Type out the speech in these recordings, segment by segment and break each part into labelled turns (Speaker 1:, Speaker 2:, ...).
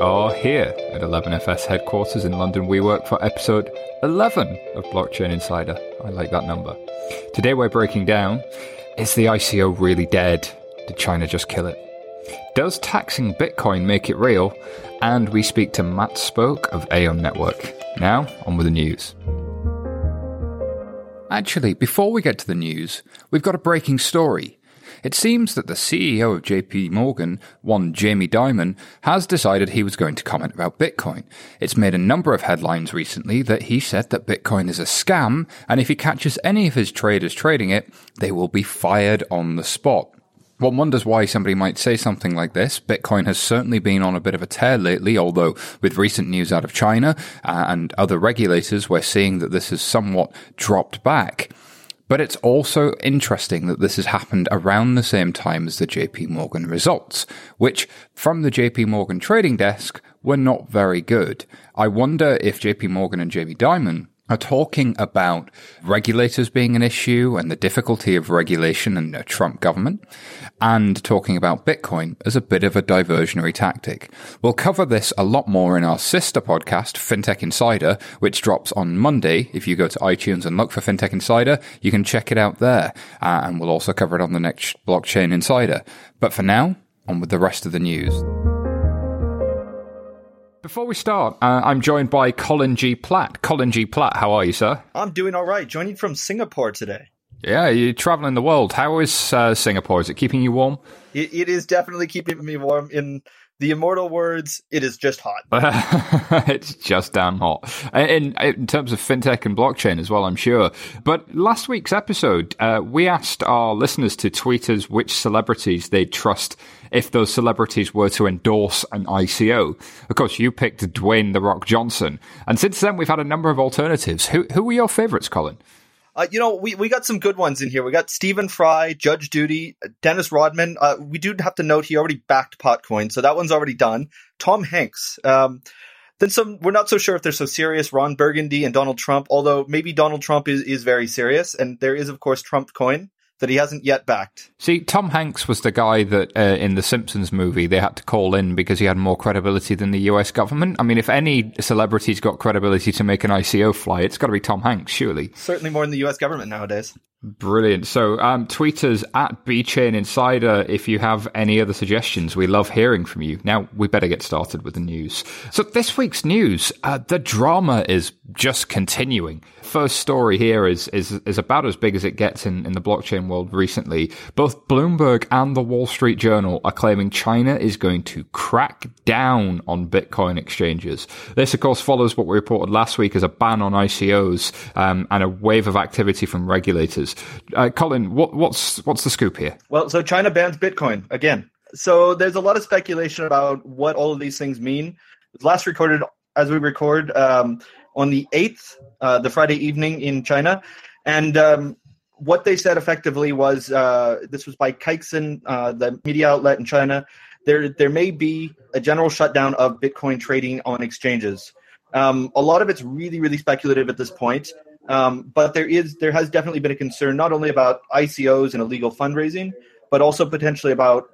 Speaker 1: are here at 11FS headquarters in London. We work for episode 11 of Blockchain Insider. I like that number. Today we're breaking down is the ICO really dead? Did China just kill it? Does taxing Bitcoin make it real? And we speak to Matt Spoke of Aion Network. Now, on with the news. Actually, before we get to the news, we've got a breaking story. It seems that the CEO of JP Morgan, one Jamie Dimon, has decided he was going to comment about Bitcoin. It's made a number of headlines recently that he said that Bitcoin is a scam, and if he catches any of his traders trading it, they will be fired on the spot. One wonders why somebody might say something like this. Bitcoin has certainly been on a bit of a tear lately, although with recent news out of China uh, and other regulators, we're seeing that this has somewhat dropped back. But it's also interesting that this has happened around the same time as the JP Morgan results, which from the JP Morgan trading desk were not very good. I wonder if JP Morgan and Jamie Dimon are talking about regulators being an issue and the difficulty of regulation in a Trump government, and talking about Bitcoin as a bit of a diversionary tactic. We'll cover this a lot more in our sister podcast, FinTech Insider, which drops on Monday. If you go to iTunes and look for FinTech Insider, you can check it out there, uh, and we'll also cover it on the next Blockchain Insider. But for now, on with the rest of the news. Before we start, uh, I'm joined by Colin G. Platt. Colin G. Platt, how are you, sir?
Speaker 2: I'm doing all right. Joining from Singapore today.
Speaker 1: Yeah, you're traveling the world. How is uh, Singapore? Is it keeping you warm?
Speaker 2: It, it is definitely keeping me warm. In the immortal words, it is just hot.
Speaker 1: it's just damn hot. In, in terms of fintech and blockchain as well, I'm sure. But last week's episode, uh, we asked our listeners to tweet us which celebrities they'd trust if those celebrities were to endorse an ICO. Of course, you picked Dwayne The Rock Johnson. And since then, we've had a number of alternatives. Who, who were your favorites, Colin?
Speaker 2: Uh, you know, we, we got some good ones in here. We got Stephen Fry, Judge Judy, Dennis Rodman. Uh, we do have to note he already backed Potcoin, so that one's already done. Tom Hanks. Um, then some, we're not so sure if they're so serious. Ron Burgundy and Donald Trump, although maybe Donald Trump is, is very serious. And there is, of course, Trump coin that he hasn't yet backed.
Speaker 1: See, Tom Hanks was the guy that uh, in the Simpsons movie they had to call in because he had more credibility than the US government. I mean, if any celebrity's got credibility to make an ICO fly, it's got to be Tom Hanks, surely.
Speaker 2: Certainly more than the US government nowadays.
Speaker 1: Brilliant. So, um, tweet us at BChain Insider if you have any other suggestions. We love hearing from you. Now, we better get started with the news. So, this week's news, uh, the drama is just continuing. First story here is, is, is about as big as it gets in, in the blockchain world recently. Both Bloomberg and the Wall Street Journal are claiming China is going to crack down on Bitcoin exchanges. This, of course, follows what we reported last week as a ban on ICOs um, and a wave of activity from regulators. Uh, Colin, what, what's what's the scoop here?
Speaker 2: Well, so China bans Bitcoin again. So there's a lot of speculation about what all of these things mean. Last recorded as we record um, on the eighth, uh, the Friday evening in China, and um, what they said effectively was uh, this was by Caixin, uh, the media outlet in China. There, there may be a general shutdown of Bitcoin trading on exchanges. Um, a lot of it's really, really speculative at this point. Um, but there is there has definitely been a concern not only about ICOs and illegal fundraising, but also potentially about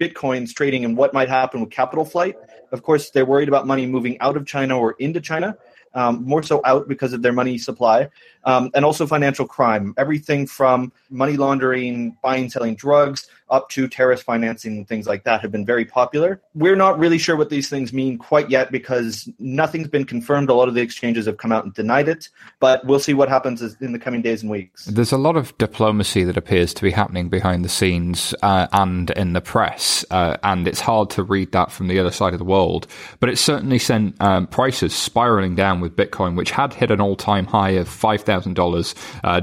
Speaker 2: Bitcoins trading and what might happen with capital flight. Of course, they're worried about money moving out of China or into China, um, more so out because of their money supply, um, and also financial crime. Everything from money laundering, buying, selling drugs, up to terrorist financing and things like that have been very popular. We're not really sure what these things mean quite yet because nothing's been confirmed. A lot of the exchanges have come out and denied it, but we'll see what happens in the coming days and weeks.
Speaker 1: There's a lot of diplomacy that appears to be happening behind the scenes uh, and in the press, uh, and it's hard to read that from the other side of the world. But it certainly sent um, prices spiraling down with Bitcoin, which had hit an all-time high of five thousand uh, dollars,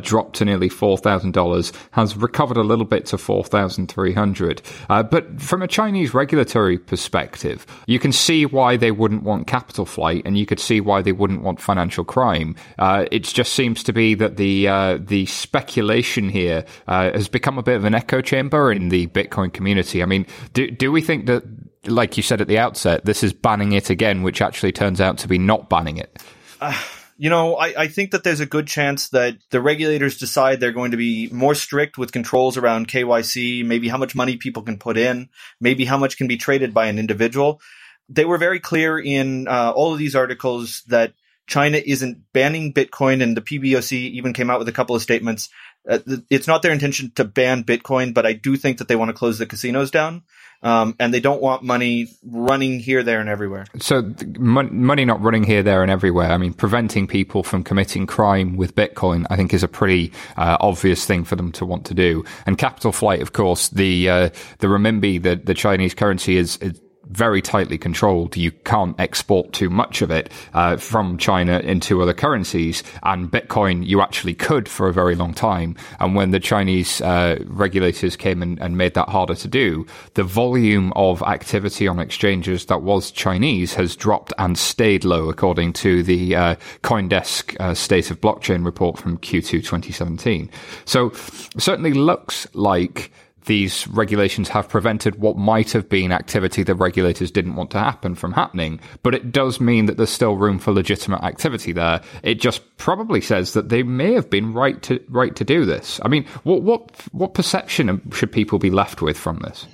Speaker 1: dropped to nearly four thousand dollars, has recovered a little bit to four thousand three 300. Uh, but from a Chinese regulatory perspective, you can see why they wouldn't want capital flight, and you could see why they wouldn't want financial crime. Uh, it just seems to be that the uh, the speculation here uh, has become a bit of an echo chamber in the Bitcoin community. I mean, do do we think that, like you said at the outset, this is banning it again, which actually turns out to be not banning it?
Speaker 2: Uh, you know, I, I, think that there's a good chance that the regulators decide they're going to be more strict with controls around KYC, maybe how much money people can put in, maybe how much can be traded by an individual. they were very clear in uh, all of these articles that China isn't banning Bitcoin, and the PBOC even came out with a couple of statements. Uh, it's not their intention to ban Bitcoin, but I do think that they want to close the casinos down. Um, and they don't want money running here, there, and everywhere.
Speaker 1: So, money not running here, there, and everywhere. I mean, preventing people from committing crime with Bitcoin, I think, is a pretty uh, obvious thing for them to want to do. And capital flight, of course, the uh, the renminbi, the the Chinese currency, is, is very tightly controlled. You can't export too much of it uh, from China into other currencies. And Bitcoin, you actually could for a very long time. And when the Chinese uh, regulators came and, and, made that harder to do, the volume of activity on exchanges that was Chinese has dropped and stayed low, according to the uh, CoinDesk uh, State of Blockchain report from Q2 2017. So certainly looks like these regulations have prevented what might have been activity that regulators didn't want to happen from happening. But it does mean that there's still room for legitimate activity there. It just probably says that they may have been right to right to do this. I mean, what what what perception should people be left with from this?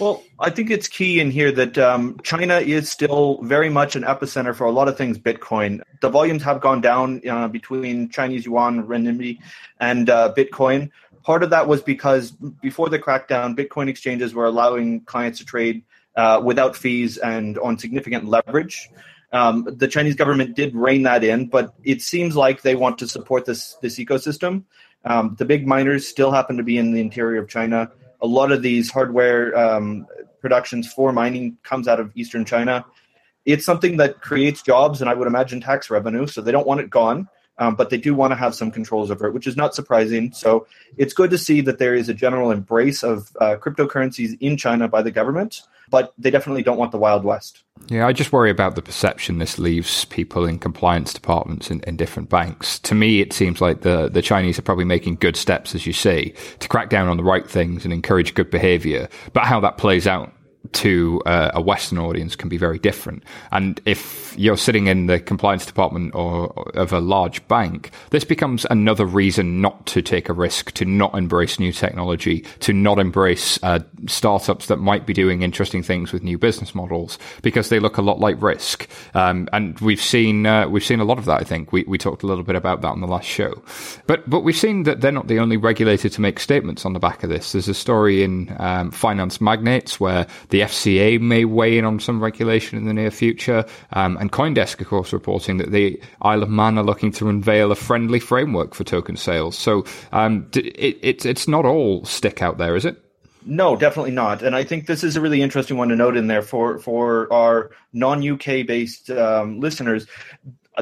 Speaker 2: Well, I think it's key in here that um, China is still very much an epicenter for a lot of things Bitcoin. The volumes have gone down uh, between Chinese yuan, renminbi, and uh, Bitcoin Part of that was because before the crackdown, Bitcoin exchanges were allowing clients to trade uh, without fees and on significant leverage. Um, the Chinese government did rein that in, but it seems like they want to support this this ecosystem. Um, the big miners still happen to be in the interior of China. A lot of these hardware um, productions for mining comes out of eastern China. It's something that creates jobs and I would imagine tax revenue, so they don't want it gone um, but they do want to have some controls over it, which is not surprising. So it's good to see that there is a general embrace of uh, cryptocurrencies in China by the government, but they definitely don't want the Wild West.
Speaker 1: Yeah, I just worry about the perception this leaves people in compliance departments in, in different banks. To me, it seems like the, the Chinese are probably making good steps, as you say, to crack down on the right things and encourage good behavior. But how that plays out to uh, a Western audience can be very different. And if you're sitting in the compliance department or, of a large bank, this becomes another reason not to take a risk, to not embrace new technology, to not embrace uh, startups that might be doing interesting things with new business models because they look a lot like risk. Um, and we've seen uh, we've seen a lot of that. I think we we talked a little bit about that on the last show. But but we've seen that they're not the only regulator to make statements on the back of this. There's a story in um, Finance Magnates where the FCA may weigh in on some regulation in the near future. Um, and Coindesk, of course, reporting that the Isle of Man are looking to unveil a friendly framework for token sales. So um, it, it, it's not all stick out there, is it?
Speaker 2: No, definitely not. And I think this is a really interesting one to note in there for, for our non UK based um, listeners.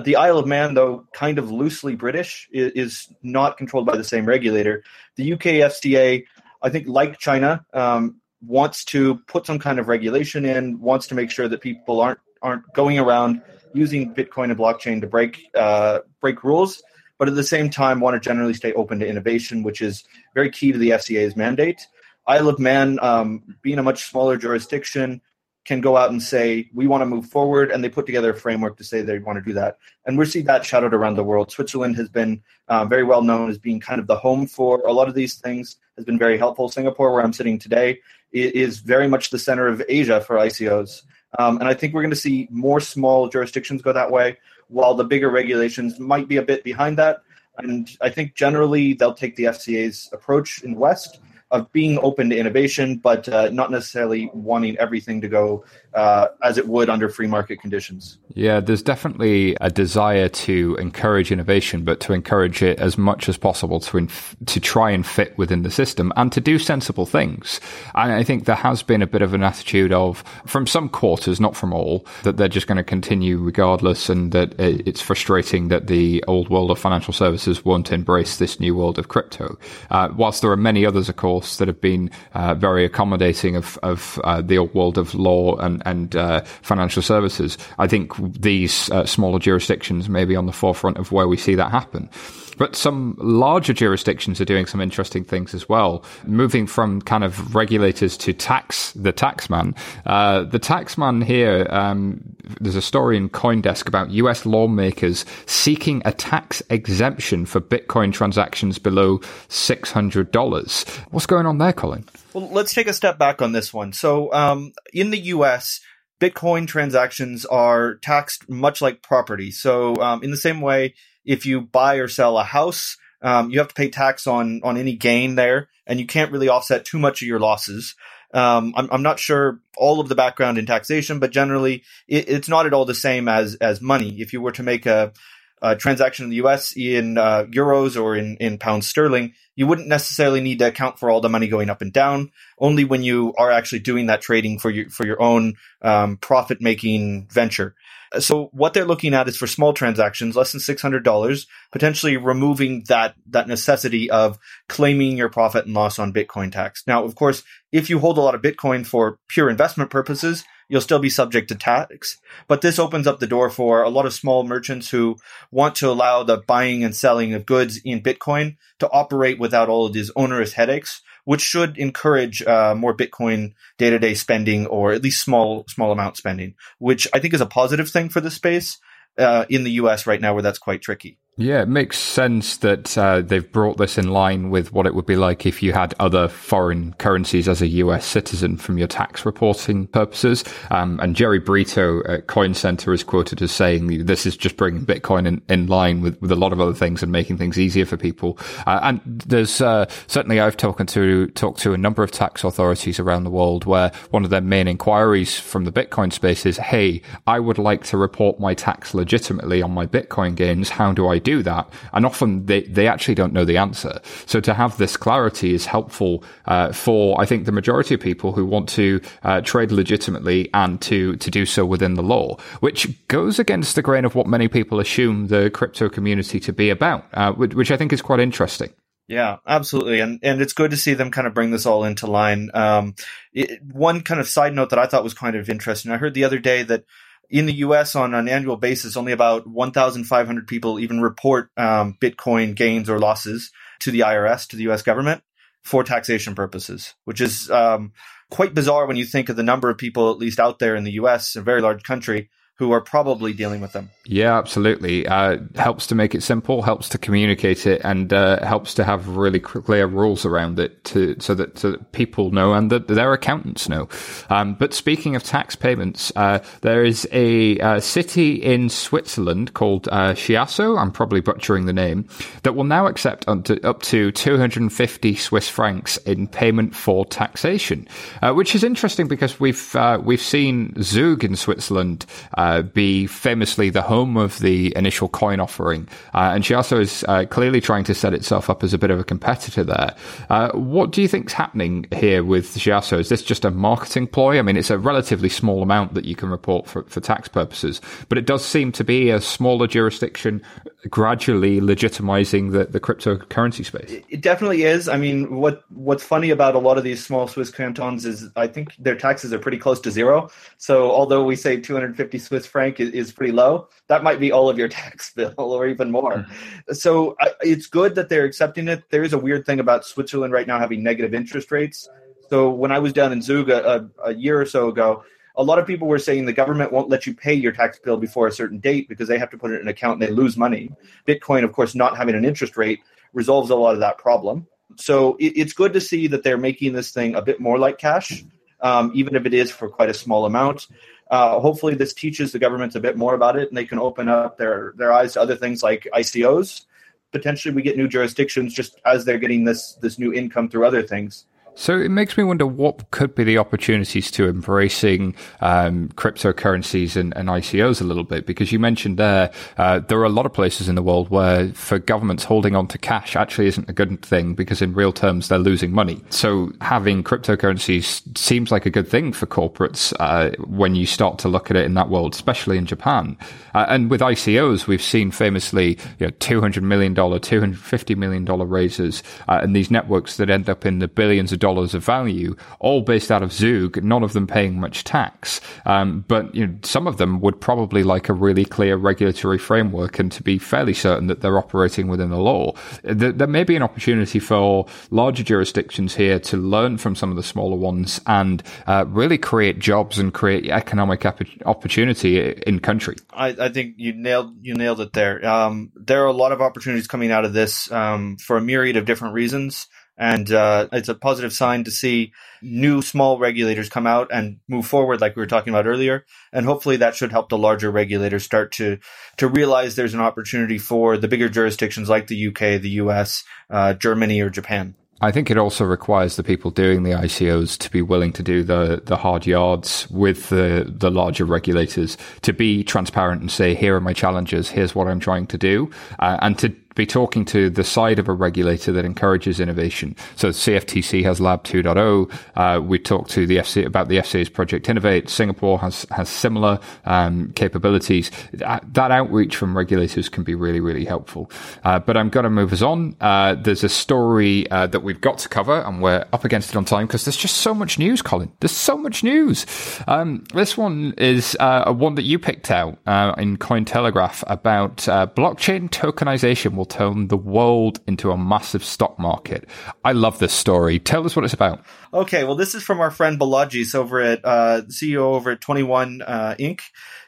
Speaker 2: The Isle of Man, though kind of loosely British, is, is, not controlled by the same regulator. The UK FCA, I think, like China, um, wants to put some kind of regulation in, wants to make sure that people aren't aren't going around using Bitcoin and blockchain to break uh, break rules, but at the same time want to generally stay open to innovation, which is very key to the FCA's mandate. Isle of Man, um, being a much smaller jurisdiction, can go out and say we want to move forward, and they put together a framework to say they want to do that. And we see that shadowed around the world. Switzerland has been uh, very well known as being kind of the home for a lot of these things. Has been very helpful. Singapore, where I'm sitting today, is very much the center of Asia for ICOs. Um, and I think we're going to see more small jurisdictions go that way, while the bigger regulations might be a bit behind that. And I think generally they'll take the FCA's approach in the West of being open to innovation, but uh, not necessarily wanting everything to go uh, as it would under free market conditions.
Speaker 1: Yeah, there's definitely a desire to encourage innovation, but to encourage it as much as possible to inf- to try and fit within the system and to do sensible things. And I think there has been a bit of an attitude of, from some quarters, not from all, that they're just going to continue regardless, and that it's frustrating that the old world of financial services won't embrace this new world of crypto. Uh, whilst there are many others, of course, that have been uh, very accommodating of of uh, the old world of law and and, uh, financial services. I think these uh, smaller jurisdictions may be on the forefront of where we see that happen. But some larger jurisdictions are doing some interesting things as well, moving from kind of regulators to tax, the taxman. Uh, the taxman here, um, there's a story in Coindesk about US lawmakers seeking a tax exemption for Bitcoin transactions below $600. What's going on there, Colin?
Speaker 2: Well, let's take a step back on this one. So, um, in the US, Bitcoin transactions are taxed much like property. So, um, in the same way, if you buy or sell a house, um, you have to pay tax on on any gain there, and you can't really offset too much of your losses. Um, I'm, I'm not sure all of the background in taxation, but generally, it, it's not at all the same as as money. If you were to make a uh, transaction in the US in uh, euros or in, in pounds sterling, you wouldn't necessarily need to account for all the money going up and down. Only when you are actually doing that trading for your for your own um, profit making venture. So what they're looking at is for small transactions, less than six hundred dollars, potentially removing that that necessity of claiming your profit and loss on Bitcoin tax. Now, of course, if you hold a lot of Bitcoin for pure investment purposes, you'll still be subject to tax. But this opens up the door for a lot of small merchants who want to allow the buying and selling of goods in Bitcoin to operate without all of these onerous headaches, which should encourage uh, more Bitcoin day to day spending or at least small small amount spending, which I think is a positive thing for the space uh, in the U.S. right now, where that's quite tricky.
Speaker 1: Yeah, it makes sense that uh, they've brought this in line with what it would be like if you had other foreign currencies as a US citizen from your tax reporting purposes. Um, and Jerry Brito at Coin Center is quoted as saying this is just bringing Bitcoin in, in line with, with a lot of other things and making things easier for people. Uh, and there's uh, certainly I've talked to talked to a number of tax authorities around the world where one of their main inquiries from the Bitcoin space is, "Hey, I would like to report my tax legitimately on my Bitcoin gains. How do I?" Do that? And often they, they actually don't know the answer. So to have this clarity is helpful uh, for, I think, the majority of people who want to uh, trade legitimately and to, to do so within the law, which goes against the grain of what many people assume the crypto community to be about, uh, which, which I think is quite interesting.
Speaker 2: Yeah, absolutely, and and it's good to see them kind of bring this all into line. Um, it, one kind of side note that I thought was kind of interesting. I heard the other day that in the US on an annual basis, only about 1,500 people even report um, Bitcoin gains or losses to the IRS, to the US government for taxation purposes, which is um, quite bizarre when you think of the number of people, at least out there in the US, a very large country, who are probably dealing with them.
Speaker 1: Yeah, absolutely. Uh, helps to make it simple, helps to communicate it, and uh, helps to have really clear rules around it to so that, so that people know and that their accountants know. Um, but speaking of tax payments, uh, there is a, uh, city in Switzerland called uh, Chiasso. I'm probably butchering the name that will now accept up to, up to 250 Swiss francs in payment for taxation, uh, which is interesting because we've we've seen Zug in Switzerland uh, be famously the home of the initial coin offering. Uh, and Chiasso is uh, clearly trying to set itself up as a bit of a competitor there. Uh, what do you think's happening here with Chiasso? Is this just a marketing ploy? I mean, it's a relatively small amount that you can report for, for tax purposes, but it does seem to be a smaller jurisdiction gradually legitimizing the, the cryptocurrency space.
Speaker 2: It definitely is. I mean, what what's funny about a lot of these small Swiss cantons is I think their taxes are pretty close to zero. So although we say 250 Swiss franc is, is pretty low, that might be all of your tax bill or even more. Mm. So I, it's good that they're accepting it. There is a weird thing about Switzerland right now having negative interest rates. So when I was down in Zug a, a year or so ago, a lot of people were saying the government won't let you pay your tax bill before a certain date because they have to put it in an account and they lose money. Bitcoin, of course, not having an interest rate resolves a lot of that problem. So it, it's good to see that they're making this thing a bit more like cash, um, even if it is for quite a small amount. Uh, hopefully, this teaches the governments a bit more about it, and they can open up their their eyes to other things like ICOs. Potentially, we get new jurisdictions just as they're getting this this new income through other things.
Speaker 1: So it makes me wonder what could be the opportunities to embracing um, cryptocurrencies and, and, ICOs a little bit, because you mentioned there uh, there are a lot of places in the world where for governments holding on to cash actually isn't a good thing because in real terms they're losing money. So having cryptocurrencies seems like a good thing for corporates uh, when you start to look at it in that world, especially in Japan. Uh, and with ICOs, we've seen famously you know, $200 million, $250 million raises, uh, and these networks that end up in the billions of dollars dollars of value, all based out of Zug, none of them paying much tax. Um, but you know, some of them would probably like a really clear regulatory framework and to be fairly certain that they're operating within the law. There, there may be an opportunity for larger jurisdictions here to learn from some of the smaller ones and uh, really create jobs and create economic opportunity in country.
Speaker 2: I, I, think you nailed you nailed it there. Um, there are a lot of opportunities coming out of this um, for a myriad of different reasons. And uh, it's a positive sign to see new small regulators come out and move forward, like we were talking about earlier. And hopefully that should help the larger regulators start to to realize there's an opportunity for the bigger jurisdictions like the UK, the US, uh, Germany, or Japan.
Speaker 1: I think it also requires the people doing the ICOs to be willing to do the, the hard yards with the, the larger regulators to be transparent and say, here are my challenges. Here's what I'm trying to do. Uh, and to be talking to the side of a regulator that encourages innovation. So CFTC has Lab 2.0. Uh, we talked to the FC about the FCA's Project Innovate. Singapore has has similar um, capabilities. That, that, outreach from regulators can be really really helpful. Uh, but I'm going to move us on. Uh, there's a story uh, that we've got to cover, and we're up against it on time because there's just so much news, Colin. There's so much news. Um, this one is uh, one that you picked out uh, in Cointelegraph about blockchain tokenization will turn the world into a massive stock market. I love this story. Tell us what it's about.
Speaker 2: Okay, well, this is from our friend Balajis over at uh, CEO over at Twenty One uh, Inc.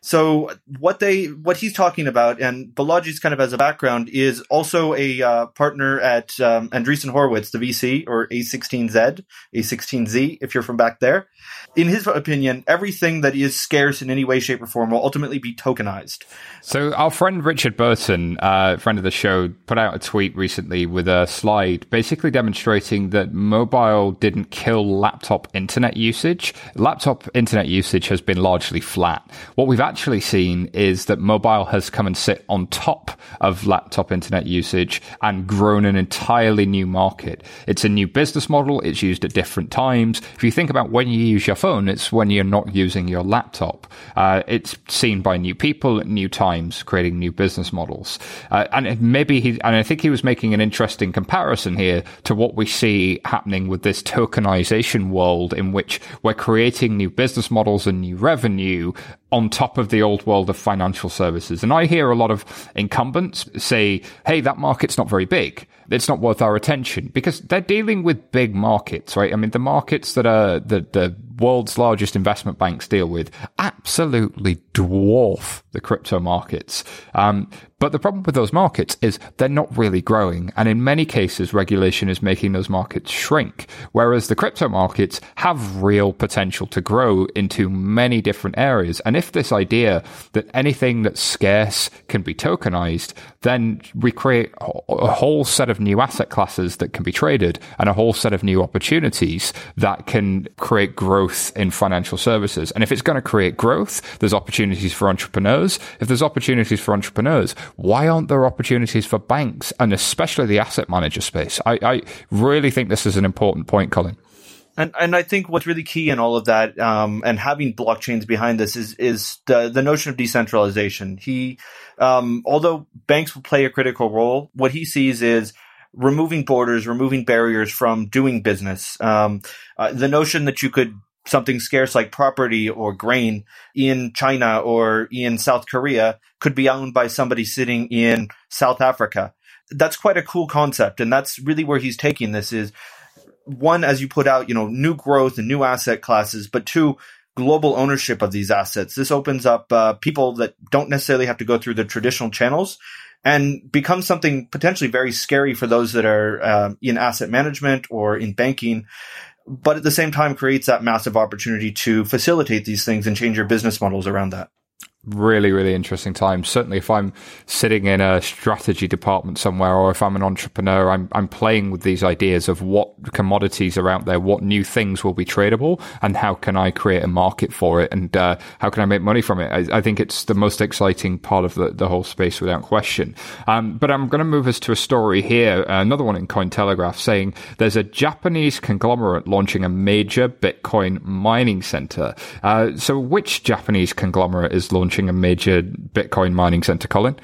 Speaker 2: So what they what he's talking about, and Balaji's kind of as a background is also a uh, partner at um, Andreessen Horowitz, the VC, or A16Z, A16Z, if you're from back there. In his opinion, everything that is scarce in any way, shape, or form will ultimately be tokenized.
Speaker 1: So our friend Richard Burton, uh, friend of the show, put out a tweet recently with a slide basically demonstrating that mobile didn't kill laptop internet usage. Laptop internet usage has been largely flat. What we've actually seen is that mobile has come and sit on top of laptop internet usage and grown an entirely new market. It's a new business model. It's used at different times. If you think about when you use your phone, it's when you're not using your laptop. Uh, it's seen by new people at new times, creating new business models. Uh, and maybe he, and I think he was making an interesting comparison here to what we see happening with this tokenization world in which we're creating new business models and new revenue on top of the old world of financial services. And I hear a lot of incumbents say, hey, that market's not very big. It's not worth our attention because they're dealing with big markets, right? I mean, the markets that are the, the world's largest investment banks deal with absolutely dwarf the crypto markets. Um, but the problem with those markets is they're not really growing. And in many cases, regulation is making those markets shrink. Whereas the crypto markets have real potential to grow into many different areas. And if this idea that anything that's scarce can be tokenized, then we create a whole set of new asset classes that can be traded and a whole set of new opportunities that can create growth in financial services. And if it's going to create growth, there's opportunities for entrepreneurs. If there's opportunities for entrepreneurs, why aren't there opportunities for banks and especially the asset manager space? I, I really think this is an important point, Colin.
Speaker 2: And and I think what's really key in all of that, um, and having blockchains behind this is is the the notion of decentralization. He, um, although banks will play a critical role, what he sees is removing borders, removing barriers from doing business. Um, uh, the notion that you could something scarce like property or grain in China or in South Korea could be owned by somebody sitting in South Africa. That's quite a cool concept. And that's really where he's taking this is one, as you put out, you know, new growth and new asset classes, but two, global ownership of these assets. This opens up uh, people that don't necessarily have to go through the traditional channels and becomes something potentially very scary for those that are uh, in asset management or in banking but at the same time creates that massive opportunity to facilitate these things and change your business models around that
Speaker 1: really, really interesting time. Certainly, if I'm sitting in a strategy department somewhere, or if I'm an entrepreneur, I'm I'm playing with these ideas of what commodities are out there, what new things will be tradable, and how can I create a market for it, and uh, how can I make money from it. I, I, think it's the most exciting part of the, the whole space, without question. Um, but I'm going to move us to a story here, another one in Cointelegraph, saying there's a Japanese conglomerate launching a major Bitcoin mining center. Uh, so, which Japanese conglomerate is launching? Launching a major Bitcoin mining center, Colin?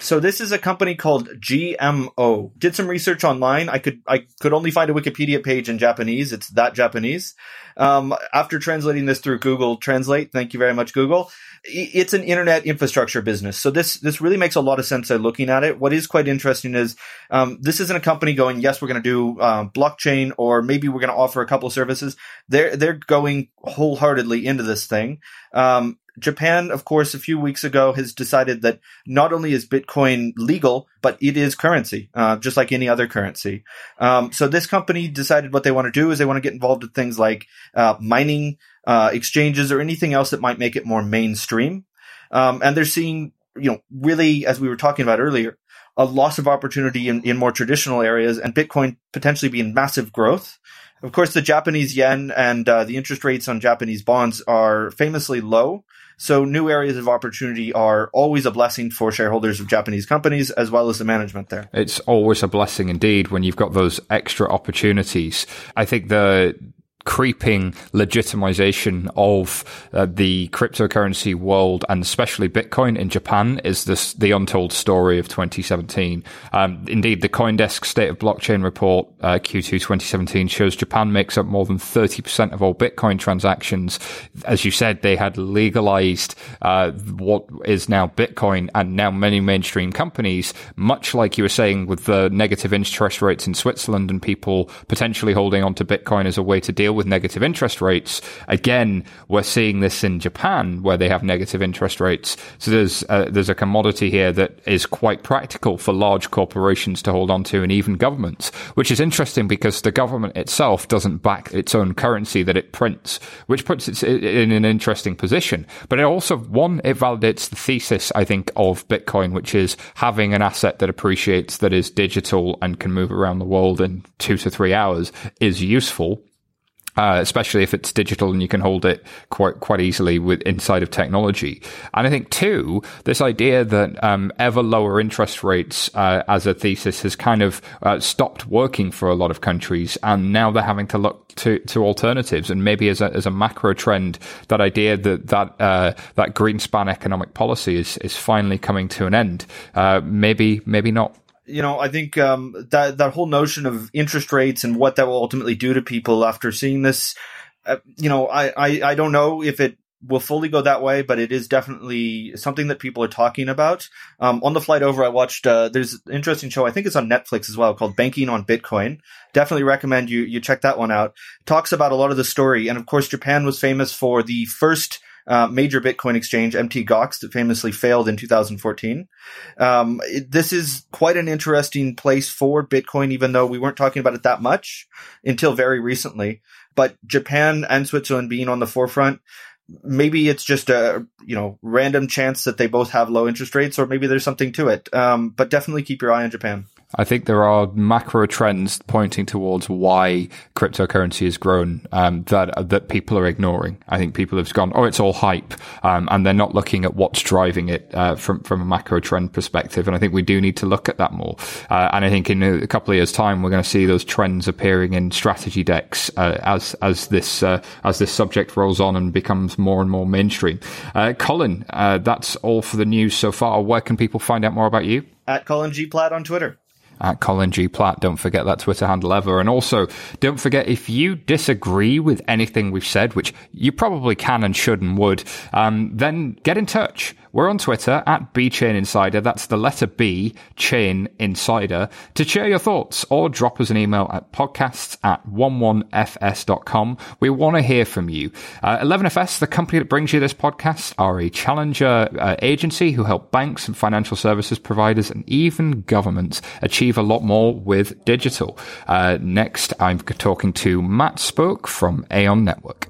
Speaker 2: So this is a company called GMO. Did some research online. I could I could only find a Wikipedia page in Japanese. It's that Japanese. Um, after translating this through Google Translate, thank you very much, Google. It's an internet infrastructure business. So this this really makes a lot of sense. I looking at it. What is quite interesting is um, this isn't a company going, yes, we're going to do um, blockchain, or maybe we're going to offer a couple of services. They're they're going wholeheartedly into this thing. Um, Japan, of course, a few weeks ago has decided that not only is Bitcoin legal, but it is currency, uh, just like any other currency. Um, so this company decided what they want to do is they want to get involved in things like uh, mining uh, exchanges or anything else that might make it more mainstream. Um, and they're seeing, you know, really, as we were talking about earlier, a loss of opportunity in, in more traditional areas and Bitcoin potentially being massive growth. Of course, the Japanese yen and uh, the interest rates on Japanese bonds are famously low. So new areas of opportunity are always a blessing for shareholders of Japanese companies as well as the management there.
Speaker 1: It's always a blessing indeed when you've got those extra opportunities. I think the creeping legitimization of uh, the cryptocurrency world and especially Bitcoin in Japan is this the untold story of 2017. Um, indeed, the CoinDesk State of Blockchain report uh, Q2 2017 shows Japan makes up more than 30% of all Bitcoin transactions. As you said, they had legalized uh, what is now Bitcoin, and now many mainstream companies, much like you were saying with the negative interest rates in Switzerland and people potentially holding on to Bitcoin as a way to deal deal with negative interest rates. Again, we're seeing this in Japan where they have negative interest rates. So there's a, there's a commodity here that is quite practical for large corporations to hold on to and even governments, which is interesting because the government itself doesn't back its own currency that it prints, which puts it in an interesting position. But it also, one, it validates the thesis, I think, of Bitcoin, which is having an asset that appreciates that is digital and can move around the world in two to three hours is useful. Uh, especially if it's digital and you can hold it quite quite easily with inside of technology. And I think too, this idea that um, ever lower interest rates uh, as a thesis has kind of uh, stopped working for a lot of countries, and now they're having to look to, to alternatives. And maybe as a as a macro trend, that idea that that uh, that Greenspan economic policy is is finally coming to an end. Uh, maybe maybe not
Speaker 2: you know, I think um, that that whole notion of interest rates and what that will ultimately do to people after seeing this, uh, you know, I, I I don't know if it will fully go that way, but it is definitely something that people are talking about. Um, on the flight over, I watched. Uh, there's an interesting show. I think it's on Netflix as well, called Banking on Bitcoin. Definitely recommend you you check that one out. Talks about a lot of the story, and of course, Japan was famous for the first uh, major Bitcoin exchange, Mt. Gox, that famously failed in 2014. Um, it, this is quite an interesting place for Bitcoin, even though we weren't talking about it that much until very recently. But Japan and Switzerland being on the forefront, maybe it's just a you know random chance that they both have low interest rates, or maybe there's something to it. Um, but definitely keep your eye on Japan.
Speaker 1: I think there are macro trends pointing towards why cryptocurrency has grown um, that that people are ignoring. I think people have gone, oh, it's all hype, um, and they're not looking at what's driving it uh, from from a macro trend perspective. And I think we do need to look at that more. Uh, and I think in a couple of years' time, we're going to see those trends appearing in strategy decks uh, as as this uh, as this subject rolls on and becomes more and more mainstream. Uh, Colin, uh, that's all for the news so far. Where can people find out more about you?
Speaker 2: At Colin G Platt on Twitter
Speaker 1: at Colin G. Platt. Don't forget that Twitter handle ever. And also, don't forget if you disagree with anything we've said, which you probably can and should and would, um, then get in touch. We're on Twitter at BChain Insider. That's the letter B, Chain Insider, to share your thoughts or drop us an email at podcasts at 11fs.com. We want to hear from you. Uh, 11FS, the company that brings you this podcast, are a challenger uh, agency who help banks and financial services providers and even governments achieve a lot more with digital. Uh, next, I'm talking to Matt Spoke from Aion Network.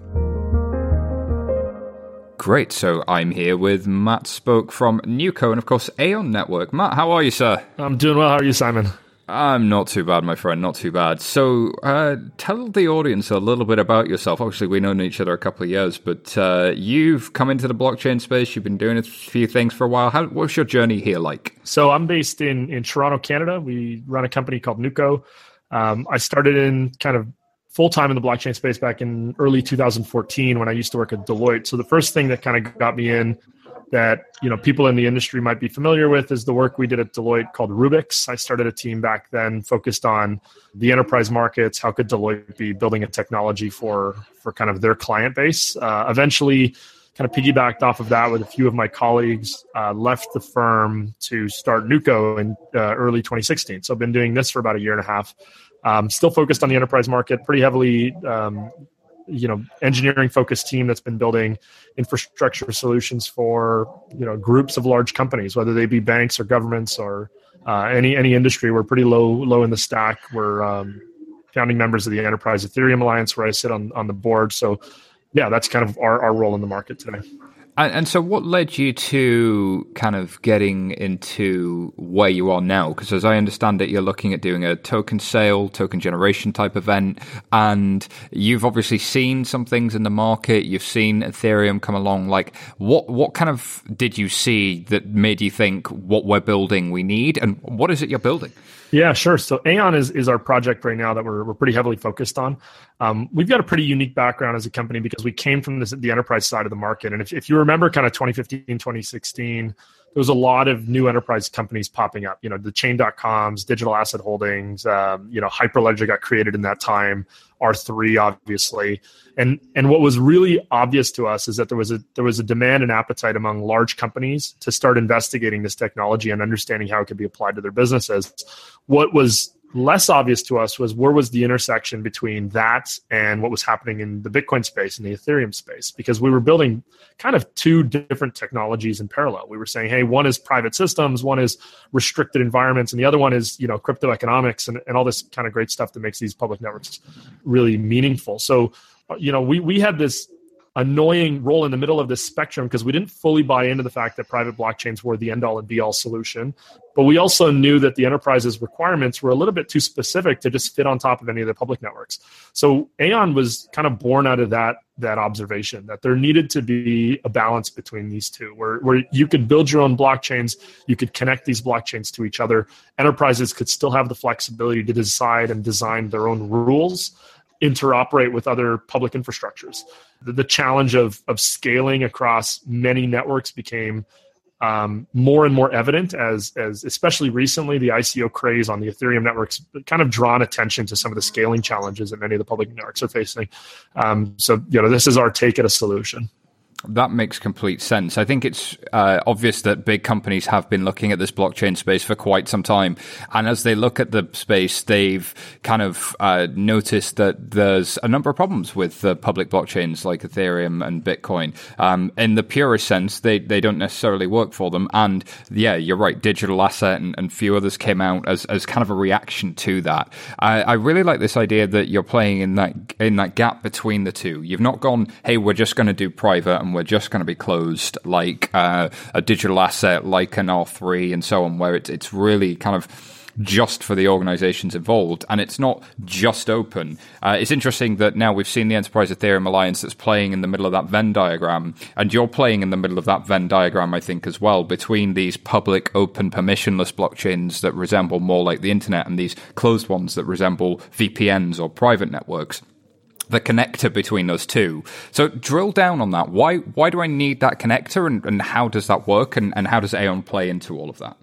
Speaker 1: Great. So I'm here with Matt Spoke from Nuco and, of course, Aion Network. Matt, how are you, sir?
Speaker 3: I'm doing well. How are you, Simon?
Speaker 1: I'm not too bad, my friend. Not too bad. So, uh, tell the audience a little bit about yourself. Obviously, we've known each other a couple of years, but uh, you've come into the blockchain space. You've been doing a few things for a while. How, what's your journey here like?
Speaker 3: So, I'm based in in Toronto, Canada. We run a company called Nuco. Um, I started in kind of full time in the blockchain space back in early 2014 when I used to work at Deloitte. So the first thing that kind of got me in that you know people in the industry might be familiar with is the work we did at Deloitte called Rubix. I started a team back then focused on the enterprise markets. How could Deloitte be building a technology for for kind of their client base? Uh, eventually, kind of piggybacked off of that with a few of my colleagues. Uh, left the firm to start Nuco in uh, early 2016. So I've been doing this for about a year and a half. Um, still focused on the enterprise market, pretty heavily um, you know engineering focused team that's been building infrastructure solutions for you know groups of large companies, whether they be banks or governments or uh, any any industry. We're pretty low low in the stack. We're um, founding members of the Enterprise Ethereum Alliance, where I sit on on the board. So yeah, that's kind of our, our role in the market today.
Speaker 1: And, and, so, what led you to kind of getting into where you are now? Because as I understand it, you're looking at doing a token sale, token generation type event, and you've obviously seen some things in the market. You've seen Ethereum come along. Like, what what kind of did you see that made you think what we're building we need, and what is it you're building?
Speaker 3: Yeah, sure. So Aion is, is our project right now that we're, we're pretty heavily focused on. Um, we've got a pretty unique background as a company because we came from this, the enterprise side of the market. And if, if you remember kind of 2015, 2016, there was a lot of new enterprise companies popping up. You know, the chain.coms, digital asset holdings, um, you know, Hyperledger got created in that time. R3 obviously. And and what was really obvious to us is that there was a there was a demand and appetite among large companies to start investigating this technology and understanding how it could be applied to their businesses. What was less obvious to us was where was the intersection between that and what was happening in the Bitcoin space and the Ethereum space because we were building kind of two different technologies in parallel. We were saying, hey, one is private systems, one is restricted environments, and the other one is you know crypto economics and, and all this kind of great stuff that makes these public networks really meaningful. So you know we we had this annoying role in the middle of this spectrum because we didn't fully buy into the fact that private blockchains were the end all and be all solution. But we also knew that the enterprise's requirements were a little bit too specific to just fit on top of any of the public networks. So Aion was kind of born out of that that observation that there needed to be a balance between these two where, where you could build your own blockchains you could connect these blockchains to each other enterprises could still have the flexibility to decide and design their own rules interoperate with other public infrastructures. The, the challenge of, of scaling across many networks became um, more and more evident as, as especially recently the ICO craze on the Ethereum networks kind of drawn attention to some of the scaling challenges that many of the public networks are facing. Um, so, you know, this is our take at a solution.
Speaker 1: That makes complete sense. I think it's uh, obvious that big companies have been looking at this blockchain space for quite some time. And as they look at the space, they've kind of uh, noticed that there's a number of problems with the public blockchains like Ethereum and Bitcoin. Um, in the purest sense, they, they don't necessarily work for them. And yeah, you're right, digital asset and, and few others came out as, as kind of a reaction to that. I, I really like this idea that you're playing in that, in that gap between the two. You've not gone, hey, we're just going to do private and we're just going to be closed, like uh, a digital asset, like an R3, and so on, where it's it's really kind of just for the organizations involved, and it's not just open. Uh, it's interesting that now we've seen the Enterprise Ethereum Alliance that's playing in the middle of that Venn diagram, and you're playing in the middle of that Venn diagram, I think, as well, between these public, open, permissionless blockchains that resemble more like the internet and these closed ones that resemble VPNs or private networks the connector between those two. So drill down on that. Why why do I need that connector and, and how does that work and, and how does Aion play into all of that?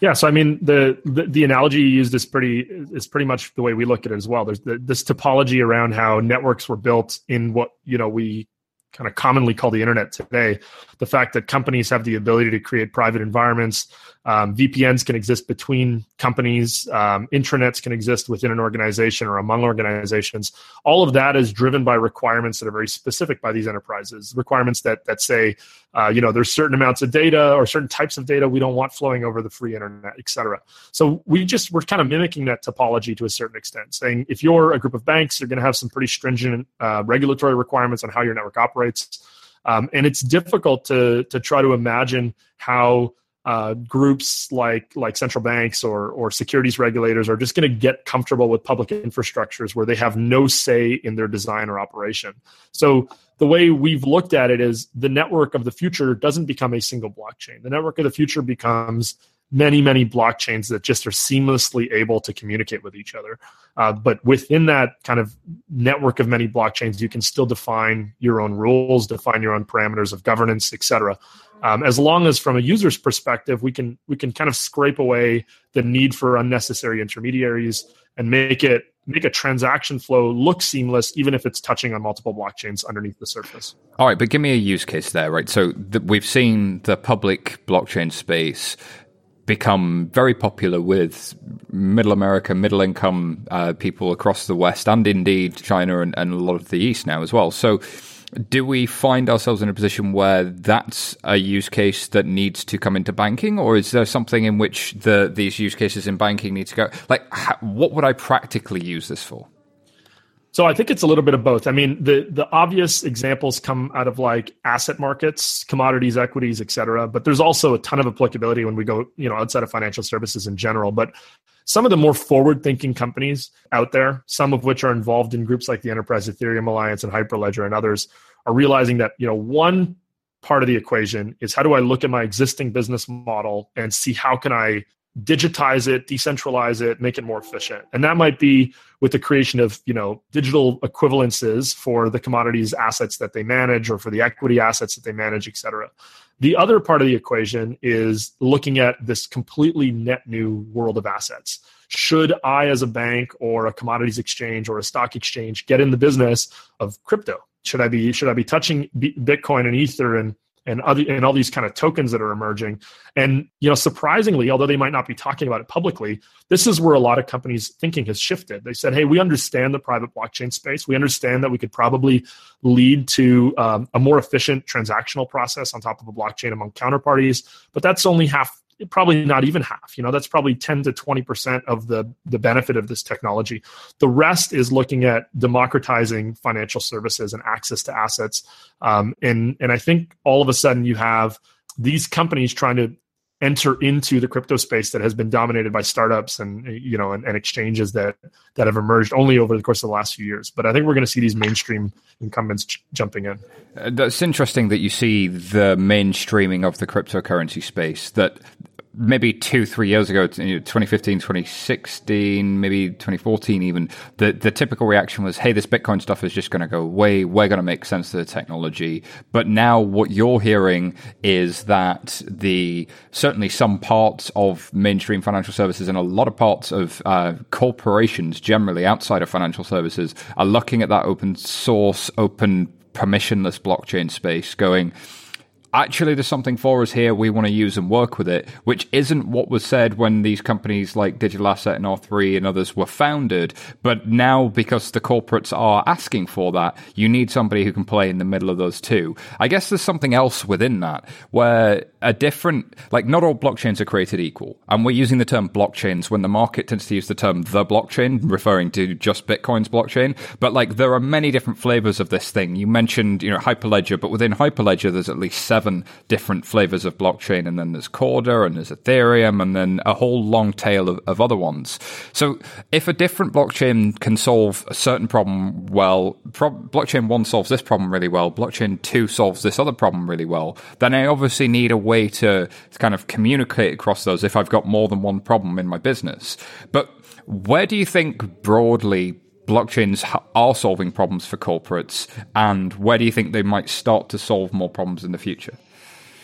Speaker 3: Yeah, so I mean the, the, the analogy you used is pretty is pretty much the way we look at it as well. There's the, this topology around how networks were built in what you know we kind of commonly call the internet today. The fact that companies have the ability to create private environments, um, VPNs can exist between companies. Um, intranets can exist within an organization or among organizations. All of that is driven by requirements that are very specific by these enterprises. Requirements that that say, uh, you know, there's certain amounts of data or certain types of data we don't want flowing over the free internet, et cetera. So we just we're kind of mimicking that topology to a certain extent, saying if you're a group of banks, you're going to have some pretty stringent uh, regulatory requirements on how your network operates. Um, and it's difficult to to try to imagine how uh, groups like like central banks or or securities regulators are just going to get comfortable with public infrastructures where they have no say in their design or operation. So the way we've looked at it is the network of the future doesn't become a single blockchain. The network of the future becomes many many blockchains that just are seamlessly able to communicate with each other. Uh, but within that kind of network of many blockchains, you can still define your own rules, define your own parameters of governance, etc um, as long as from a user's perspective we can we can kind of scrape away the need for unnecessary intermediaries and make it make a transaction flow look seamless even if it's touching on multiple blockchains underneath the surface.
Speaker 1: All right but give me a use case there right? So we've seen the public blockchain space become very popular with middle America, middle income uh, people across the West, and indeed China and, and a lot of the East now as well. So, do we find ourselves in a position where that's a use case that needs to come into banking, or is there something in which the these use cases in banking need to go? Like, how, what would I practically use this for?
Speaker 3: So I think it's a little bit of both. I mean, the the obvious examples come out of like asset markets, commodities, equities, et cetera. But there's also a ton of applicability when we go, you know, outside of financial services in general. But some of the more forward thinking companies out there, some of which are involved in groups like the Enterprise Ethereum Alliance and Hyperledger and others, are realizing that, you know, one part of the equation is how do I look at my existing business model and see how can I digitize it, decentralize it, make it more efficient. And that might be with the creation of, you know, digital equivalences for the commodities assets that they manage or for the equity assets that they manage, et cetera. The other part of the equation is looking at this completely net new world of assets. Should I, as a bank or a commodities exchange or a stock exchange, get in the business of crypto? Should I be should I be touching Bitcoin and Ether and and other and all these kind of tokens that are emerging. And you know surprisingly although they might not be talking about it publicly this is where a lot of companies thinking has shifted. They said hey we understand the private blockchain space. We understand that we could probably lead to um, a more efficient transactional process on top of a blockchain among counterparties but that's only half probably not even half you know that's probably 10 to 20% of the the benefit of this technology. The rest is looking at democratizing financial services and access to assets. Um, and and i think all of a sudden you have these companies trying to enter into the crypto space that has been dominated by startups and you know and, and, exchanges that that have emerged only over the course of the last few years. But i think we're going to see these mainstream incumbents j- jumping in.
Speaker 1: Uh, that's interesting that you see the mainstreaming of the cryptocurrency space that maybe two, three years ago, 2015, 2016, maybe 2014 even, the, the typical reaction was, hey, this Bitcoin stuff is just going to go away. We're going to make sense of the technology. But now what you're hearing is that the, certainly some parts of mainstream financial services and a lot of parts of uh, corporations generally outside of financial services are looking at that open source, open permissionless blockchain space going, actually there's something for us here. We want to use and work with it which isn't what was said when these companies like digital asset and r3 and others were founded. But now because the corporates are asking for that you need somebody who can play in the middle of those two. I guess there's something else within that where a different like not all blockchains are created equal. And we're using the term blockchains when the market tends to use the term the blockchain referring to just bitcoin's blockchain. But like there are many different flavors of this thing. You mentioned you know hyperledger but within hyperledger there's at least seven seven different flavors of blockchain, and then there's Corda, and there's Ethereum, and then a whole long tail of, of other ones. So if a different blockchain can solve a certain problem well, pro- blockchain one solves this problem really well, blockchain two solves this other problem really well, then I obviously need a way to kind of communicate across those if I've got more than one problem in my business. But where do you think broadly blockchains are solving problems for corporates, and where do you think they might start to solve more problems in the future?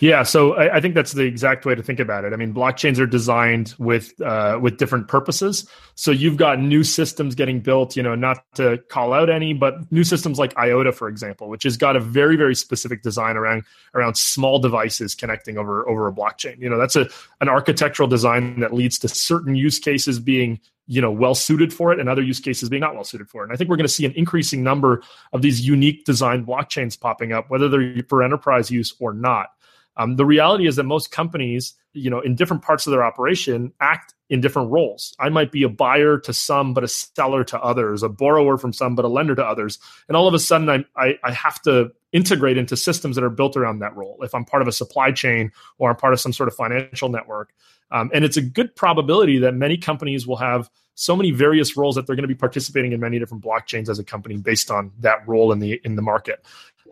Speaker 3: Yeah, so I, I, think that's the exact way to think about it. I mean, blockchains are designed with uh, with different purposes. So you've got new systems getting built. You know, not to call out any, but new systems like IOTA, for example, which has got a very very specific design around around small devices connecting over over a blockchain. You know, that's a an architectural design that leads to certain use cases being you know well suited for it and other use cases being not well suited for it and i think we're going to see an increasing number of these unique design blockchains popping up whether they're for enterprise use or not um, the reality is that most companies you know in different parts of their operation act in different roles. I might be a buyer to some but a seller to others a borrower from some but a lender to others. And all of a sudden i, I, I have to integrate into systems that are built around that role. If i'm part of a supply chain or i'm part of some sort of financial network. Um, and it's a good probability that many companies will have so many various roles that they're going to be participating in many different blockchains as a company based on that role in the in the market.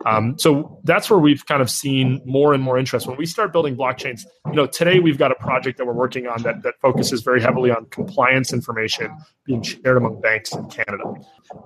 Speaker 3: Um, so that's where we've kind of seen more and more interest. When we start building blockchains, you know, today we've got a project that we're working on that, that focuses very heavily on compliance information being shared among banks in Canada.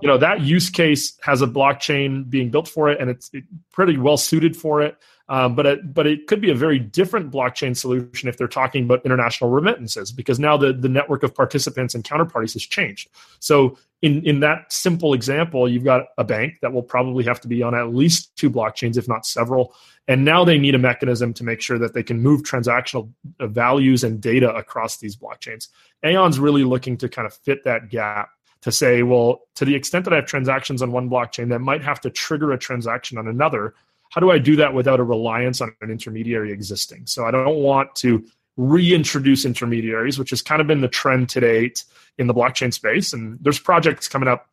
Speaker 3: You know, that use case has a blockchain being built for it, and it's pretty well suited for it. Um, but it, but it could be a very different blockchain solution if they're talking about international remittances, because now the, the network of participants and counterparties has changed. So in in that simple example, you've got a bank that will probably have to be on at least two blockchains, if not several. And now they need a mechanism to make sure that they can move transactional uh, values and data across these blockchains. Aion's really looking to kind of fit that gap to say, well, to the extent that I have transactions on one blockchain that might have to trigger a transaction on another, how do I do that without a reliance on an intermediary existing? So I don't want to reintroduce intermediaries, which has kind of been the trend to date in the blockchain space. And there's projects coming up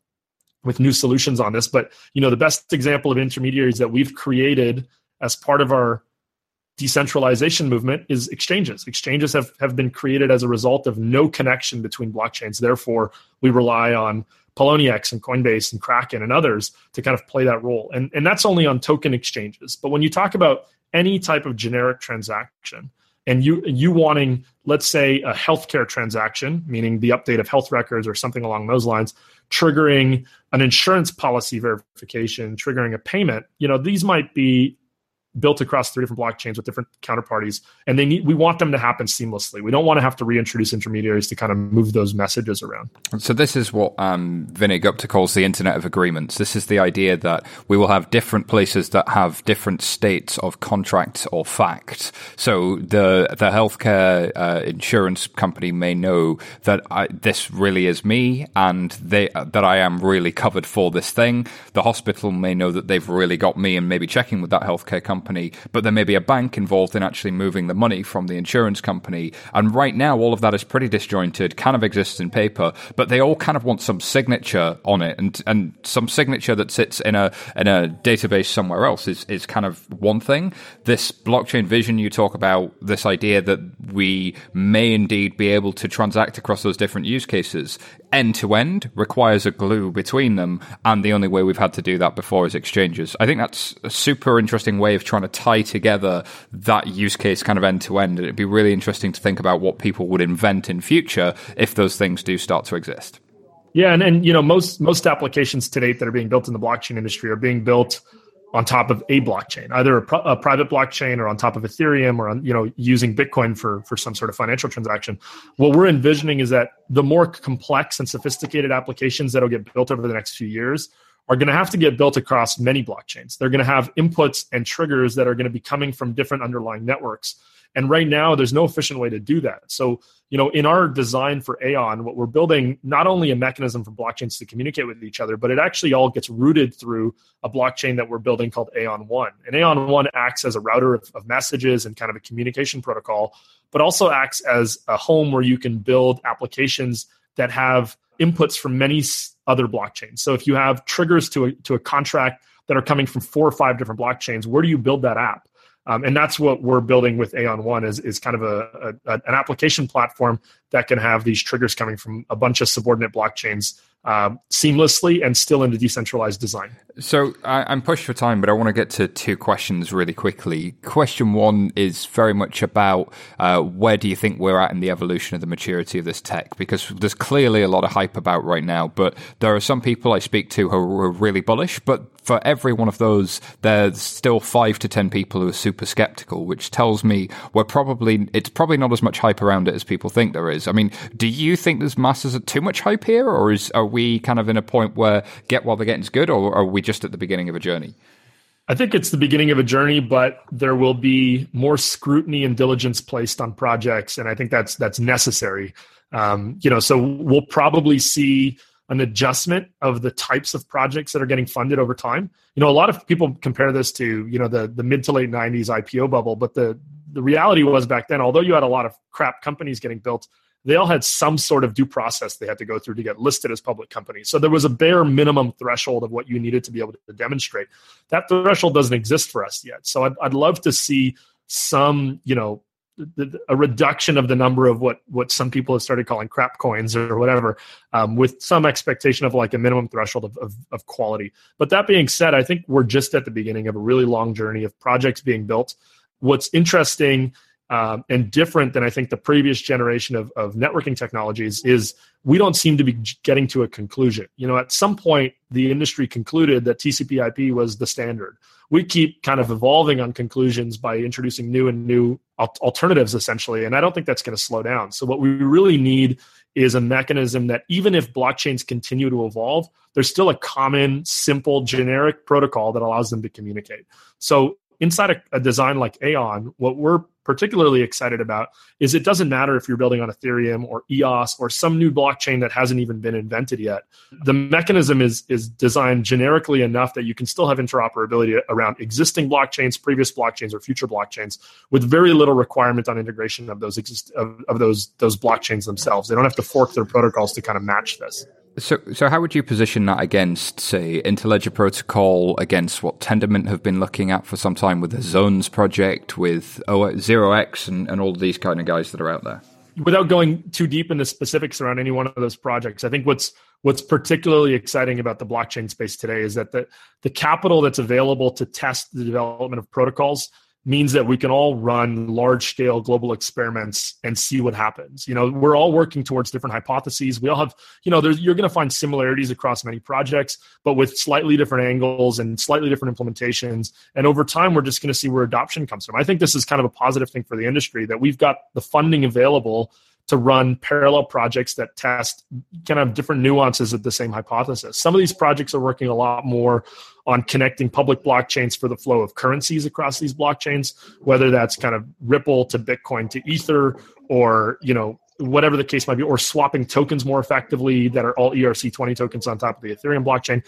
Speaker 3: with new solutions on this. But you know, the best example of intermediaries that we've created as part of our decentralization movement is exchanges. Exchanges have, have been created as a result of no connection between blockchains. Therefore, we rely on Poloniex and Coinbase and Kraken and others to kind of play that role. And, and that's only on token exchanges. But when you talk about any type of generic transaction, and you you wanting let's say a healthcare transaction meaning the update of health records or something along those lines triggering an insurance policy verification triggering a payment you know these might be built across three different blockchains with different counterparties and they need we want them to happen seamlessly. We don't want to have to reintroduce intermediaries to kind of move those messages around.
Speaker 1: So this is what um, Vinay Gupta calls the internet of agreements. This is the idea that we will have different places that have different states of contract or fact. So the the healthcare uh, insurance company may know that I, this really is me and they that I am really covered for this thing. The hospital may know that they've really got me and maybe checking with that healthcare company company, but there may be a bank involved in actually moving the money from the insurance company. And right now, all of that is pretty disjointed, kind of exists in paper, but they all kind of want some signature on it, and and some signature that sits in a in a database somewhere else is is kind of one thing. This blockchain vision you talk about, this idea that we may indeed be able to transact across those different use cases end to end requires a glue between them, and the only way we've had to do that before is exchanges. I think that's a super interesting way of trying to tie together that use case kind of end to end. It'd be really interesting to think about what people would invent in future if those things do start to exist.
Speaker 3: Yeah, and, and you know most most applications to date that are being built in the blockchain industry are being built on top of a blockchain, either a, a, private blockchain or on top of Ethereum or on, you know using Bitcoin for for some sort of financial transaction. What we're envisioning is that the more complex and sophisticated applications that'll get built over the next few years are going to have to get built across many blockchains. They're going to have inputs and triggers that are going to be coming from different underlying networks. And right now, there's no efficient way to do that. So, you know, in our design for Aion, what we're building not only a mechanism for blockchains to communicate with each other, but it actually all gets rooted through a blockchain that we're building called Aion One. And Aion One acts as a router of, of messages and kind of a communication protocol, but also acts as a home where you can build applications that have inputs from many other blockchains. So if you have triggers to a, to a contract that are coming from four or five different blockchains, where do you build that app? Um, and that's what we're building with Aion One is, is kind of a, a, an application platform that can have these triggers coming from a bunch of subordinate blockchains um, seamlessly and still in a decentralized design.
Speaker 1: So I, am pushed for time, but I want to get to two questions really quickly. Question one is very much about uh, where do you think we're at in the evolution of the maturity of this tech? Because there's clearly a lot of hype about right now, but there are some people I speak to who are really bullish, but for every one of those, there's still five to ten people who are super skeptical, which tells me we're probably it's probably not as much hype around it as people think there is. I mean, do you think there's masses of too much hype here, or is are we kind of in a point where get while the getting's good, or are we just at the beginning of a journey?
Speaker 3: I think it's the beginning of a journey, but there will be more scrutiny and diligence placed on projects, and I think that's that's necessary. Um, you know, so we'll probably see an adjustment of the types of projects that are getting funded over time. You know, a lot of people compare this to you know the the mid to late '90s IPO bubble, but the the reality was back then, although you had a lot of crap companies getting built, they all had some sort of due process they had to go through to get listed as public companies. So there was a bare minimum threshold of what you needed to be able to demonstrate. That threshold doesn't exist for us yet. So I'd, I'd love to see some, you know, a reduction of the number of what what some people have started calling crap coins or whatever, um, with some expectation of like a minimum threshold of, of, of quality. But that being said, I think we're just at the beginning of a really long journey of projects being built. What's interesting um, and different than I think the previous generation of, of networking technologies is we don't seem to be getting to a conclusion. You know, at some point, the industry concluded that TCP/IP was the standard. We keep kind of evolving on conclusions by introducing new and new alternatives, essentially, and I don't think that's going to slow down. So, what we really need is a mechanism that even if blockchains continue to evolve, there's still a common, simple, generic protocol that allows them to communicate. So inside a, a design like Aion, what we're particularly excited about is it doesn't matter if you're building on Ethereum or EOS or some new blockchain that hasn't even been invented yet. The mechanism is is designed generically enough that you can still have interoperability around existing blockchains, previous blockchains, or future blockchains with very little requirement on integration of those exist of, of those those blockchains themselves. They don't have to fork their protocols to kind of match this.
Speaker 1: So, so how would you position that against, say, Interledger Protocol, against what Tendermint have been looking at for some time with the Zones project, with Zero X, and, and all these kind of guys that are out there?
Speaker 3: Without going too deep into specifics around any one of those projects, I think what's what's particularly exciting about the blockchain space today is that the the capital that's available to test the development of protocols means that we can all run large scale global experiments and see what happens. You know, we're all working towards different hypotheses. We all have, you know, there's, you're going to find similarities across many projects, but with slightly different angles and slightly different implementations. And over time, we're just going to see where adoption comes from. I think this is kind of a positive thing for the industry that we've got the funding available to run parallel projects that test kind of different nuances of the same hypothesis. Some of these projects are working a lot more on connecting public blockchains for the flow of currencies across these blockchains, whether that's kind of Ripple to Bitcoin to Ether or, you know, whatever the case might be, or swapping tokens more effectively that are all ERC20 tokens on top of the Ethereum blockchain.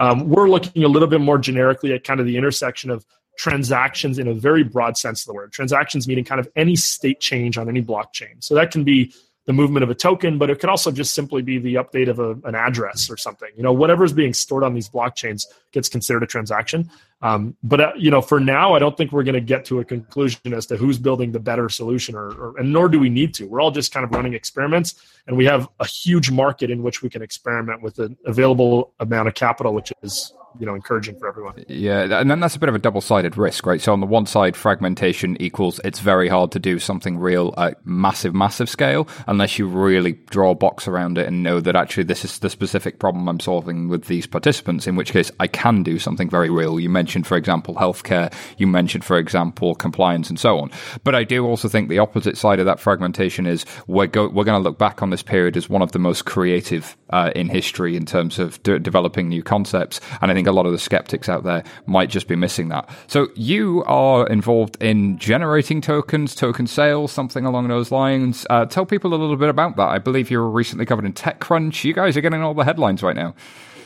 Speaker 3: Um, we're looking a little bit more generically at kind of the intersection of transactions in a very broad sense of the word. Transactions meaning kind of any state change on any blockchain. So that can be the movement of a token, but it could also just simply be the update of a, an address or something. You know, whatever is being stored on these blockchains gets considered a transaction. Um, but uh, you know, for now, I don't think we're going to get to a conclusion as to who's building the better solution, or, or, and nor do we need to. We're all just kind of running experiments, and we have a huge market in which we can experiment with an available amount of capital, which is you know encouraging for everyone.
Speaker 1: Yeah, and then that's a bit of a double-sided risk, right? So on the one side, fragmentation equals it's very hard to do something real at massive, massive scale unless you really draw a box around it and know that actually this is the specific problem I'm solving with these participants. In which case, I can do something very real. You mentioned, for example, healthcare. You mentioned, for example, compliance and so on. But I do also think the opposite side of that fragmentation is we're go- we're going to look back on this period as one of the most creative uh, in history in terms of de- developing new concepts, and I think think a lot of the skeptics out there might just be missing that. So you are involved in generating tokens, token sales, something along those lines. Uh, tell people a little bit about that. I believe you were recently covered in TechCrunch. You guys are getting all the headlines right now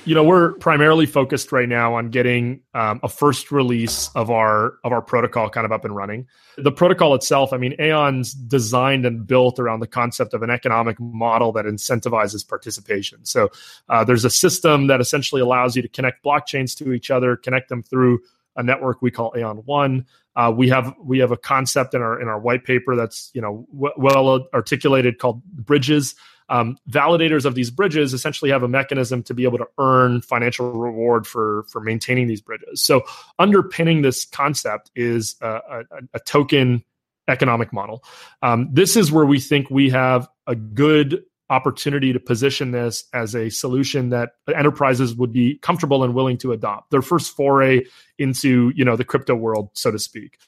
Speaker 3: you know we're primarily focused right now on getting um, a first release of our of our protocol kind of up and running. The protocol itself i mean aion's designed and built around the concept of an economic model that incentivizes participation. So uh, there's a system that essentially allows you to connect blockchains to each other connect them through a network we call aion one. Uh, we have we have a concept in our in our white paper that's you know w- well articulated called bridges um, validators of these bridges essentially have a mechanism to be able to earn financial reward for for maintaining these bridges. So underpinning this concept is a, a, a token economic model. Um, this is where we think we have a good opportunity to position this as a solution that enterprises would be comfortable and willing to adopt their first foray into you know the crypto world so to speak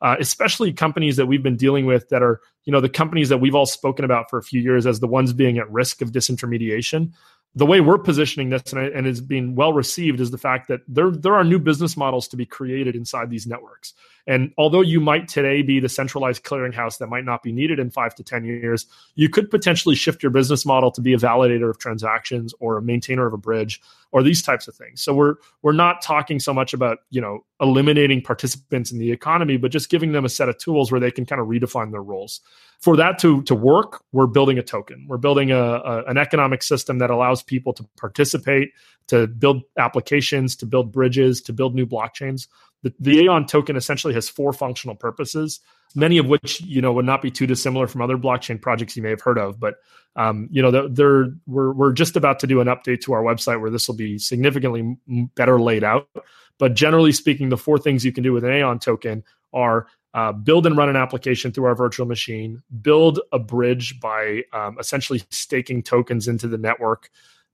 Speaker 3: uh, especially companies that we've been dealing with that are, you know, the companies that we've all spoken about for a few years as the ones being at risk of disintermediation the way we're positioning this and, and is being well received is the fact that there there are new business models to be created inside these networks. And although you might today be the centralized clearinghouse that might not be needed in five to ten years, you could potentially shift your business model to be a validator of transactions or a maintainer of a bridge or these types of things. So we're we're not talking so much about you know eliminating participants in the economy, but just giving them a set of tools where they can kind of redefine their roles for that to to work, we're building a token. We're building a, a, an economic system that allows people to participate, to build applications, to build bridges, to build new blockchains. The, the Aion token essentially has four functional purposes, many of which you know would not be too dissimilar from other blockchain projects you may have heard of. But um, you know, they're, we're we're just about to do an update to our website where this will be significantly better laid out. But generally speaking, the four things you can do with an Aion token are uh, build and run an application through our virtual machine, build a bridge by um, essentially staking tokens into the network,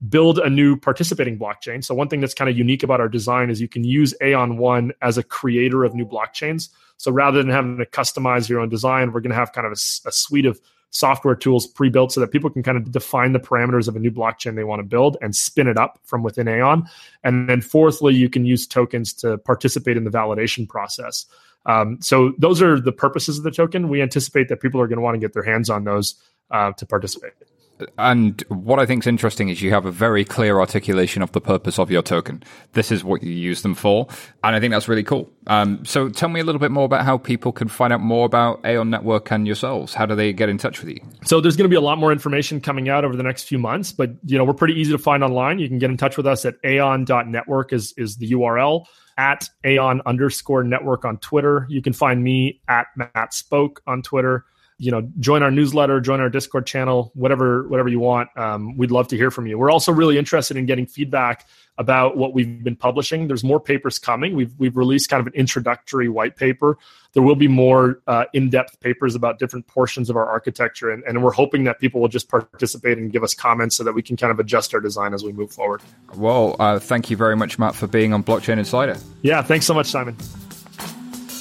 Speaker 3: build a new participating blockchain. So, one thing that's kind of unique about our design is you can use Aion One as a creator of new blockchains. So, rather than having to customize your own design, we're going to have kind of a, a suite of software tools pre-built so that people can kind of define the parameters of a new blockchain they want to build and spin it up from within Aion. And then fourthly, you can use tokens to participate in the validation process. Um, so those are the purposes of the token. We anticipate that people are going to want to get their hands on those uh, to participate.
Speaker 1: And what I think is interesting is you have a very clear articulation of the purpose of your token. This is what you use them for. And I think that's really cool. Um, so tell me a little bit more about how people can find out more about Aion Network and yourselves. How do they get in touch with you?
Speaker 3: So there's going to be a lot more information coming out over the next few months, but you know, we're pretty easy to find online. You can get in touch with us at aion.network is, is the URL at aion underscore network on Twitter. You can find me at Matt Spoke on Twitter you know join our newsletter join our discord channel whatever whatever you want. Um, we'd love to hear from you. We're also really interested in getting feedback about what we've been publishing. There's more papers coming. We've, we've released kind of an introductory white paper. There will be more uh, in-depth papers about different portions of our architecture and, and we're hoping that people will just participate and give us comments so that we can kind of adjust our design as we move forward.
Speaker 1: Well uh, thank you very much matt for being on blockchain insider.
Speaker 3: Yeah thanks so much simon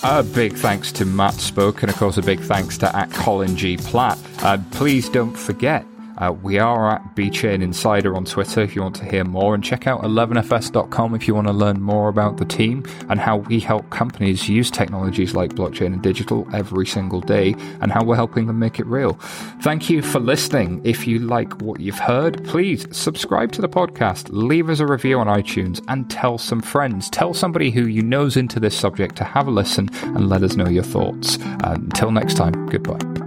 Speaker 1: a big thanks to Matt Spoke, and of course, a big thanks to at Colin G. Platt. Uh, please don't forget uh, we are at BChain Insider on Twitter if you want to hear more, and check out 11fs.com if you want to learn more about the team and how we help companies use technologies like blockchain and digital every single day and how we're helping them make it real. Thank you for listening. If you like what you've heard, please subscribe to the podcast, leave us a review on iTunes, and tell some friends. Tell somebody who you know's into this subject to have a listen and let us know your thoughts. Uh, until next time, goodbye.